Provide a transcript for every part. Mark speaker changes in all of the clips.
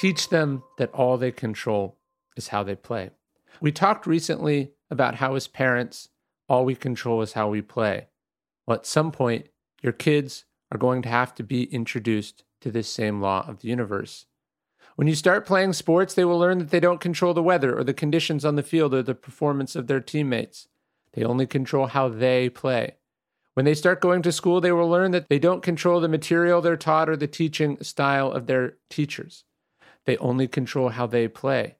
Speaker 1: Teach them that all they control is how they play. We talked recently about how, as parents, all we control is how we play. Well, at some point, your kids are going to have to be introduced to this same law of the universe. When you start playing sports, they will learn that they don't control the weather or the conditions on the field or the performance of their teammates. They only control how they play. When they start going to school, they will learn that they don't control the material they're taught or the teaching style of their teachers. They only control how they play.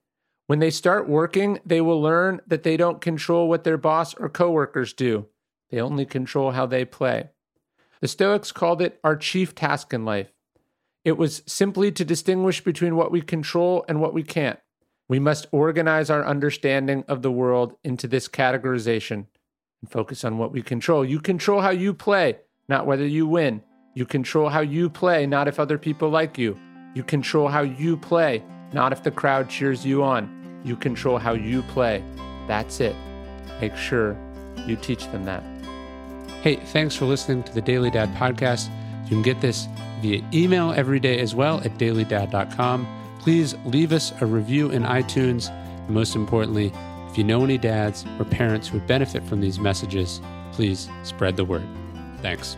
Speaker 1: When they start working, they will learn that they don't control what their boss or coworkers do. They only control how they play. The Stoics called it our chief task in life. It was simply to distinguish between what we control and what we can't. We must organize our understanding of the world into this categorization and focus on what we control. You control how you play, not whether you win. You control how you play, not if other people like you. You control how you play, not if the crowd cheers you on. You control how you play. That's it. Make sure you teach them that. Hey, thanks for listening to the Daily Dad podcast. You can get this via email every day as well at dailydad.com. Please leave us a review in iTunes. And most importantly, if you know any dads or parents who would benefit from these messages, please spread the word. Thanks.